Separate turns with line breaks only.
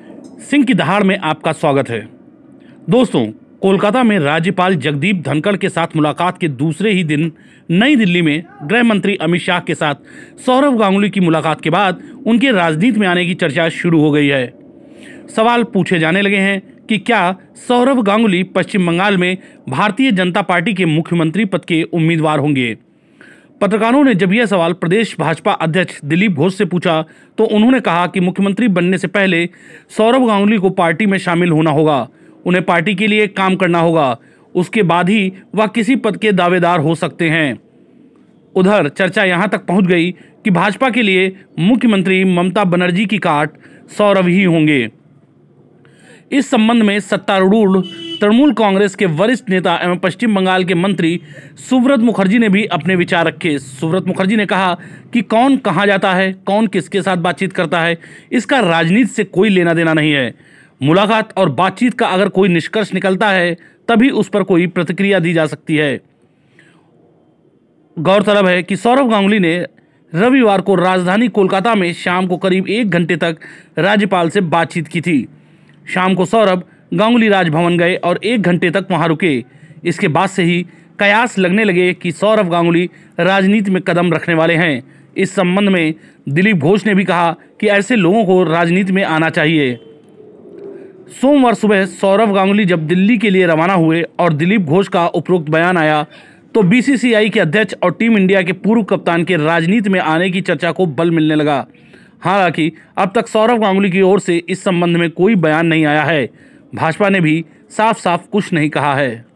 सिंह की दहाड़ में आपका स्वागत है। दोस्तों, कोलकाता में राज्यपाल जगदीप धनखड़ के साथ मुलाकात के दूसरे ही दिन नई दिल्ली में गृह मंत्री अमित शाह के साथ सौरव गांगुली की मुलाकात के बाद उनके राजनीति में आने की चर्चा शुरू हो गई है। सवाल पूछे जाने लगे हैं कि क्या सौरव गांगुली पश्चिम बंगाल में भारतीय जनता पार्टी के मुख्यमंत्री पद के उम्मीदवार होंगे? पत्रकारों ने जब यह सवाल प्रदेश भाजपा अध्यक्ष दिलीप घोष से पूछा तो उन्होंने कहा कि मुख्यमंत्री बनने से पहले सौरभ गांगुली को पार्टी में शामिल होना होगा। उन्हें पार्टी के लिए काम करना होगा। उसके बाद ही वह किसी पद के दावेदार हो सकते हैं। उधर चर्चा यहाँ तक पहुँच गई कि भाजपा के लिए मुख्यमंत्री ममता बनर्जी की काट सौरभ ही होंगे। इस संबंध में सत्तारूढ़ तृणमूल कांग्रेस के वरिष्ठ नेता एवं पश्चिम बंगाल के मंत्री सुब्रत मुखर्जी ने भी अपने विचार रखे। सुब्रत मुखर्जी ने कहा कि कौन कहाँ जाता है, कौन किसके साथ बातचीत करता है, इसका राजनीति से कोई लेना देना नहीं है। मुलाकात और बातचीत का अगर कोई निष्कर्ष निकलता है, तभी उस पर कोई प्रतिक्रिया दी जा सकती है। गौरतलब है कि सौरभ गांगुली ने रविवार को राजधानी कोलकाता में शाम को करीब एक घंटे तक राज्यपाल से बातचीत की थी। शाम को सौरभ गांगुली राजभवन गए और एक घंटे तक वहाँ रुके। इसके बाद से ही कयास लगने लगे कि सौरभ गांगुली राजनीति में कदम रखने वाले हैं। इस संबंध में दिलीप घोष ने भी कहा कि ऐसे लोगों को राजनीति में आना चाहिए। सोमवार सुबह सौरभ गांगुली जब दिल्ली के लिए रवाना हुए और दिलीप घोष का उपरोक्त बयान आया तो बीसीसीआई के अध्यक्ष और टीम इंडिया के पूर्व कप्तान के राजनीति में आने की चर्चा को बल मिलने लगा। हालाँकि, अब तक सौरभ गांगुली की ओर से इस संबंध में कोई बयान नहीं आया है। भाजपा ने भी साफ़ साफ़ कुछ नहीं कहा है।